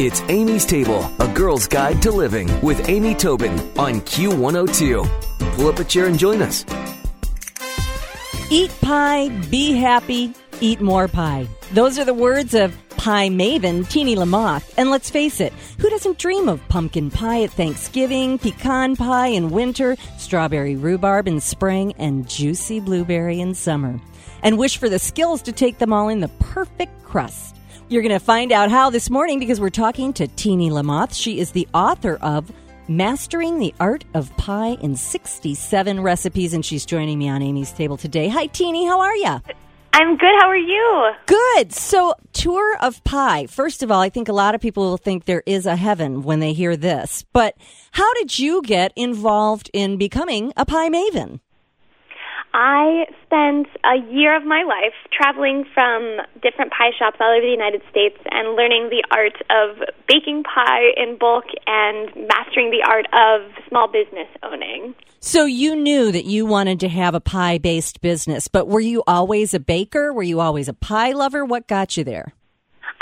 It's Amy's Table, a girl's guide to living with Amy Tobin on Q102. Pull up a chair and join us. Eat pie, be happy, eat more pie. Those are the words of pie maven Teeny Lamothe. And let's face it, who doesn't dream of pumpkin pie at Thanksgiving, pecan pie in winter, strawberry rhubarb in spring, and juicy blueberry in summer? And wish for the skills to take them all in the perfect crust. You're going to find out how this morning because we're talking to Teeny Lamothe. She is the author of Mastering the Art of Pie in 67 Recipes, and she's joining me on Amy's Table today. Hi, Teeny, how are you? I'm good. How are you? Good. So, tour of pie. First of all, I think a lot of people will think there is a heaven when they hear this. But how did you get involved in becoming a pie maven? I spent a year of my life traveling from different pie shops all over the United States and learning the art of baking pie in bulk and mastering the art of small business owning. So you knew that you wanted to have a pie based business, but were you always a baker? Were you always a pie lover? What got you there?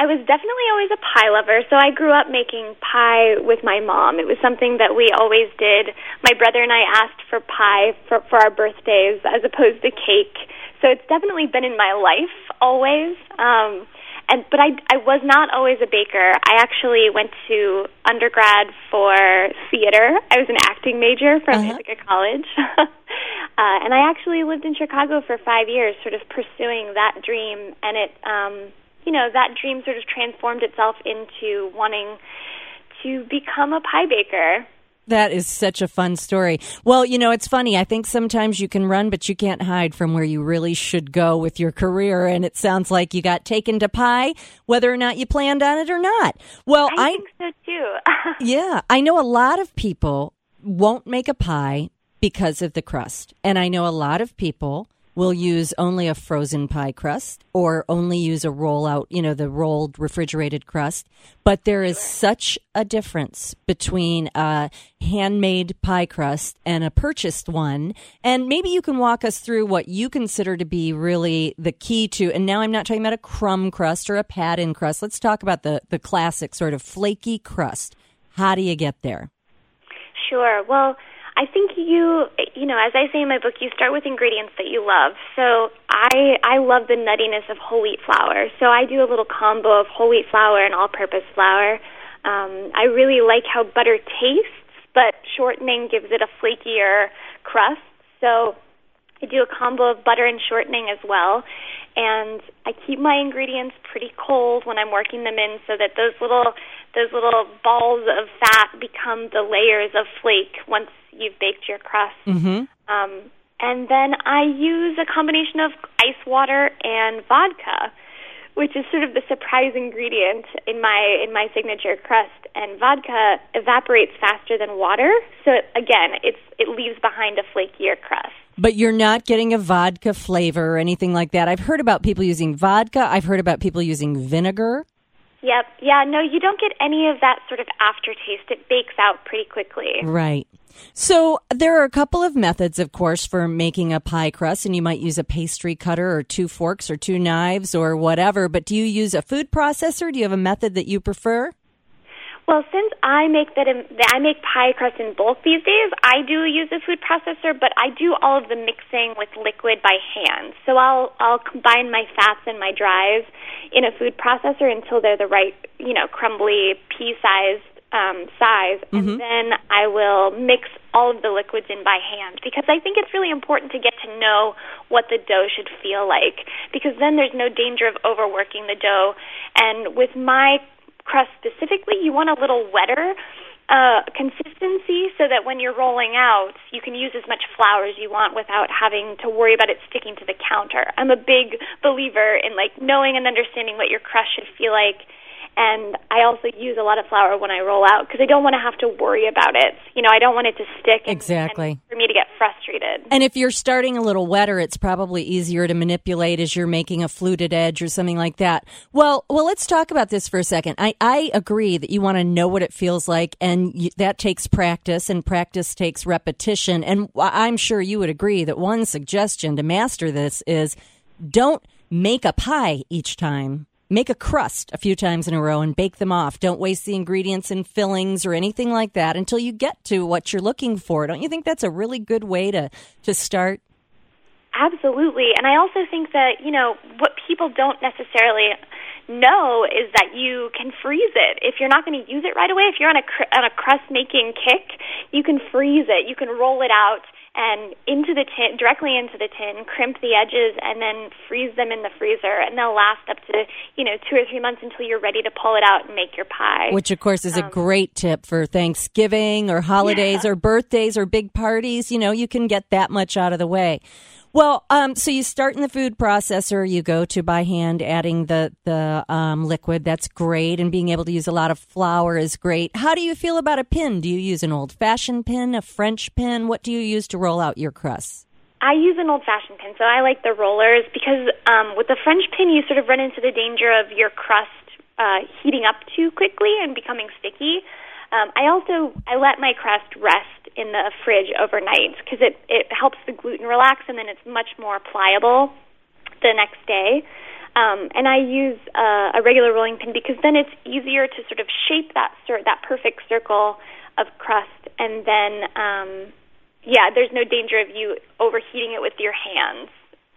I was definitely always a pie lover, so I grew up making pie with my mom. It was something that we always did. My brother and I asked for pie for, for our birthdays as opposed to cake. So it's definitely been in my life always. Um, and but I I was not always a baker. I actually went to undergrad for theater. I was an acting major from Uh-huh. Ithaca College. uh, and I actually lived in Chicago for 5 years sort of pursuing that dream and it um you know, that dream sort of transformed itself into wanting to become a pie baker. That is such a fun story. Well, you know, it's funny. I think sometimes you can run, but you can't hide from where you really should go with your career. And it sounds like you got taken to pie, whether or not you planned on it or not. Well, I, I, think so too. yeah, I know a lot of people won't make a pie because of the crust. And I know a lot of people will use only a frozen pie crust or only use a roll out, you know, the rolled refrigerated crust. But there is such a difference between a handmade pie crust and a purchased one. And maybe you can walk us through what you consider to be really the key to, and now I'm not talking about a crumb crust or a pat in crust. Let's talk about the, the classic sort of flaky crust. How do you get there? Sure. Well, I think you, you know, as I say in my book, you start with ingredients that you love. So I, I love the nuttiness of whole wheat flour. So I do a little combo of whole wheat flour and all-purpose flour. Um, I really like how butter tastes, but shortening gives it a flakier crust. So I do a combo of butter and shortening as well. And I keep my ingredients pretty cold when I'm working them in so that those little those little balls of fat become the layers of flake once you've baked your crust. Mm-hmm. Um, and then I use a combination of ice water and vodka, which is sort of the surprise ingredient in my in my signature crust. And vodka evaporates faster than water, so again, it's it leaves behind a flakier crust. But you're not getting a vodka flavor or anything like that. I've heard about people using vodka. I've heard about people using vinegar. Yep. Yeah, no, you don't get any of that sort of aftertaste. It bakes out pretty quickly. Right. So there are a couple of methods, of course, for making a pie crust, and you might use a pastry cutter or two forks or two knives or whatever. But do you use a food processor? Do you have a method that you prefer? Well, since I make that I make pie crust in bulk these days, I do use a food processor, but I do all of the mixing with liquid by hand. So I'll I'll combine my fats and my dries in a food processor until they're the right, you know, crumbly pea-sized um, size, and then I will mix all of the liquids in by hand because I think it's really important to get to know what the dough should feel like because then there's no danger of overworking the dough. And with my crust specifically, you want a little wetter uh, consistency so that when you're rolling out, you can use as much flour as you want without having to worry about it sticking to the counter. I'm a big believer in like knowing and understanding what your crust should feel like. And I also use a lot of flour when I roll out because I don't want to have to worry about it. You know, I don't want it to stick. And, Exactly. and for me to get frustrated. And if you're starting a little wetter, it's probably easier to manipulate as you're making a fluted edge or something like that. Well, well, let's talk about this for a second. I, I agree that you want to know what it feels like, and you, that takes practice, and practice takes repetition. And I'm sure you would agree that one suggestion to master this is don't make a pie each time. Make a crust a few times in a row and bake them off. Don't waste the ingredients and fillings or anything like that until you get to what you're looking for. Don't you think that's a really good way to, to start? Absolutely. And I also think that, you know, what people don't necessarily know is that you can freeze it. If you're not going to use it right away, if you're on a cr- on a crust making kick, you can freeze it. You can roll it out and into the tin, directly into the tin, crimp the edges, and then freeze them in the freezer, and they'll last up to you know two or three months until you're ready to pull it out and make your pie. Which, of course, is um, a great tip for Thanksgiving or holidays yeah. or birthdays or big parties. You know, you can get that much out of the way. Well, um, so you start in the food processor, you go to by hand adding the the um, liquid. That's great, and being able to use a lot of flour is great. How do you feel about a pin? Do you use an old fashioned pin, a French pin? What do you use to roll out your crusts? I use an old fashioned pin, so I like the rollers because um, with the French pin, you sort of run into the danger of your crust uh, heating up too quickly and becoming sticky. Um, I also I let my crust rest in the fridge overnight because it it helps the gluten relax and then it's much more pliable the next day. Um, and I use uh, a regular rolling pin because then it's easier to sort of shape that cir- that perfect circle of crust, and then um, yeah, there's no danger of you overheating it with your hands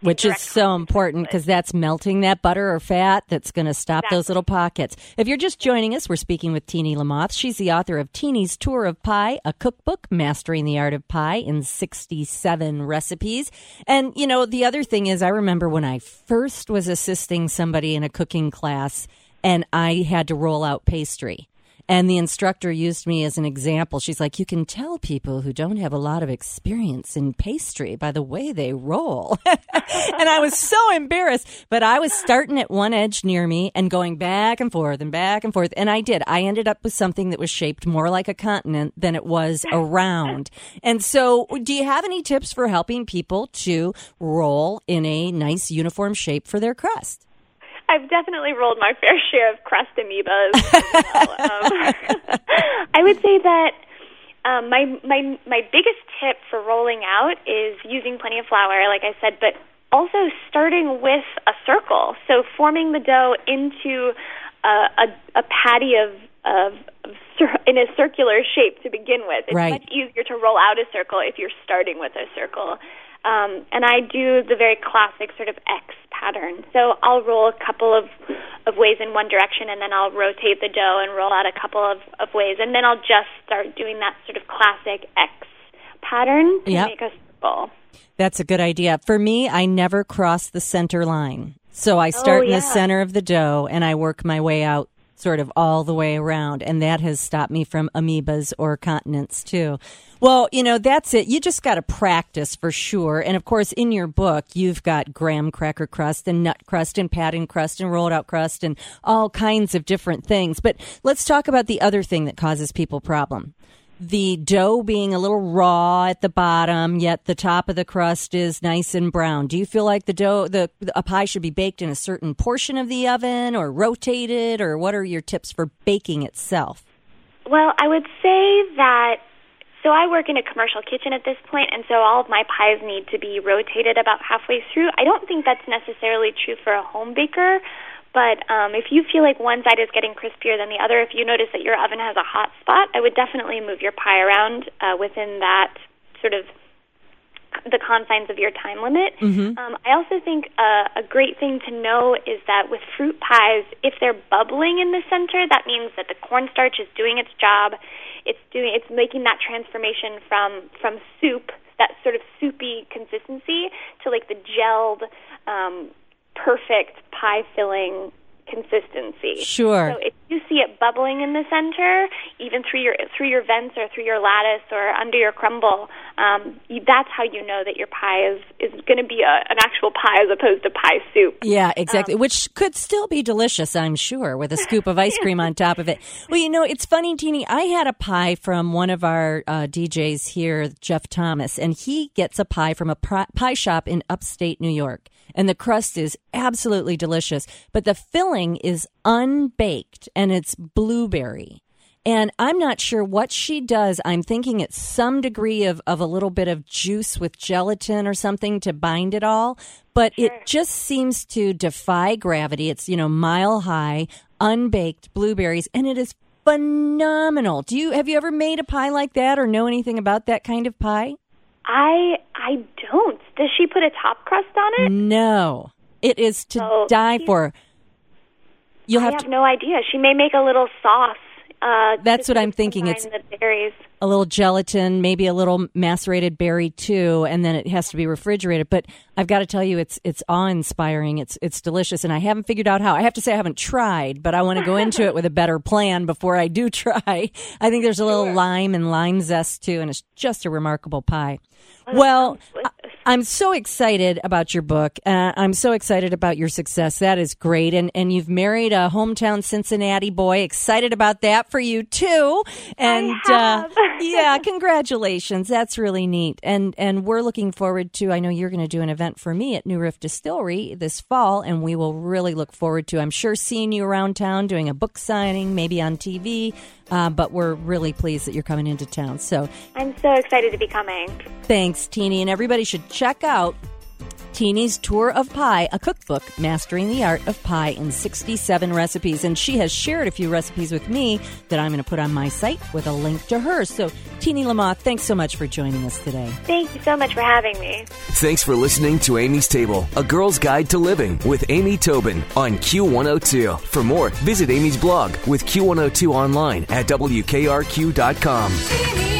which is so important because that's melting that butter or fat that's going to stop exactly. those little pockets. If you're just joining us, we're speaking with Teeny Lamothe. She's the author of Teeny's Tour of Pie, a cookbook mastering the art of pie in 67 recipes. And, you know, the other thing is, I remember when I first was assisting somebody in a cooking class and I had to roll out pastry. And the instructor used me as an example. She's like, you can tell people who don't have a lot of experience in pastry by the way they roll. and I was so embarrassed, but I was starting at one edge near me and going back and forth and back and forth. And I did. I ended up with something that was shaped more like a continent than it was around. And so, do you have any tips for helping people to roll in a nice uniform shape for their crust? I've definitely rolled my fair share of crust amoebas. well. um, I would say that um, my my my biggest tip for rolling out is using plenty of flour, like I said, but also starting with a circle. So forming the dough into a, a, a patty of of, of in a circular shape to begin with. It's right. much easier to roll out a circle if you're starting with a circle. Um, and I do the very classic sort of X pattern. So I'll roll a couple of, of ways in one direction, and then I'll rotate the dough and roll out a couple of, of ways, and then I'll just start doing that sort of classic X pattern to yep. make a circle. That's a good idea. For me, I never cross the center line. So I start oh, yeah. in the center of the dough and I work my way out sort of all the way around. And that has stopped me from amoebas or continents too. Well, you know, that's it. You just got to practice for sure. And of course, in your book, you've got graham cracker crust and nut crust and pattern crust and rolled out crust and all kinds of different things. But let's talk about the other thing that causes people problem the dough being a little raw at the bottom, yet the top of the crust is nice and brown. Do you feel like the dough, the a pie should be baked in a certain portion of the oven or rotated, or what are your tips for baking itself? Well, I would say that. So I work in a commercial kitchen at this point, and so all of my pies need to be rotated about halfway through. I don't think that's necessarily true for a home baker. But um, if you feel like one side is getting crispier than the other, if you notice that your oven has a hot spot, I would definitely move your pie around uh, within that sort of the confines of your time limit. Mm-hmm. Um, I also think uh, a great thing to know is that with fruit pies, if they're bubbling in the center, that means that the cornstarch is doing its job. It's doing it's making that transformation from from soup, that sort of soupy consistency, to like the gelled. Um, perfect pie filling consistency. Sure. So if you see it bubbling in the center, even through your through your vents or through your lattice or under your crumble, um, you, that's how you know that your pie is is going to be a, an actual pie as opposed to pie soup. Yeah, exactly. Um, Which could still be delicious, I'm sure, with a scoop of ice cream on top of it. Well, you know, it's funny, Teeny. I had a pie from one of our uh, DJs here, Jeff Thomas, and he gets a pie from a pie shop in upstate New York and the crust is absolutely delicious, but the filling is unbaked and it's blueberry. And I'm not sure what she does. I'm thinking it's some degree of, of a little bit of juice with gelatin or something to bind it all. But Sure. it just seems to defy gravity. It's, you know, mile high, unbaked blueberries, and it is phenomenal. Do you have you ever made a pie like that or know anything about that kind of pie? I I don't. Does she put a top crust on it? No. It is to So, die for. You'll I have have to no idea. She may make a little sauce. Uh, That's what I'm thinking. berries. a little gelatin, maybe a little macerated berry too, and then it has to be refrigerated. But I've got to tell you, it's it's awe inspiring. It's it's delicious, and I haven't figured out how. I have to say I haven't tried, but I want to go into it with a better plan before I do try. I think there's a little lime and lime zest too, and it's just a remarkable pie. Well, I- I'm so excited about your book. Uh, I'm so excited about your success. That is great, and and you've married a hometown Cincinnati boy. Excited about that for you too. And. Uh, yeah, congratulations. That's really neat. And and we're looking forward to. I know you're going to do an event for me at New Riff Distillery this fall, and we will really look forward to. I'm sure seeing you around town doing a book signing, maybe on TV. Uh, but we're really pleased that you're coming into town. So I'm so excited to be coming. Thanks, Teeny. And everybody should check out Teeny's Tour of Pie, a cookbook mastering the art of pie in 67 recipes. And she has shared a few recipes with me that I'm going to put on my site with a link to hers. So, Teeny Lamothe, thanks so much for joining us today. Thank you so much for having me. Thanks for listening to Amy's Table, a girl's guide to living with Amy Tobin on Q102. For more, visit Amy's blog with Q102 online at WKRQ.com. Teeny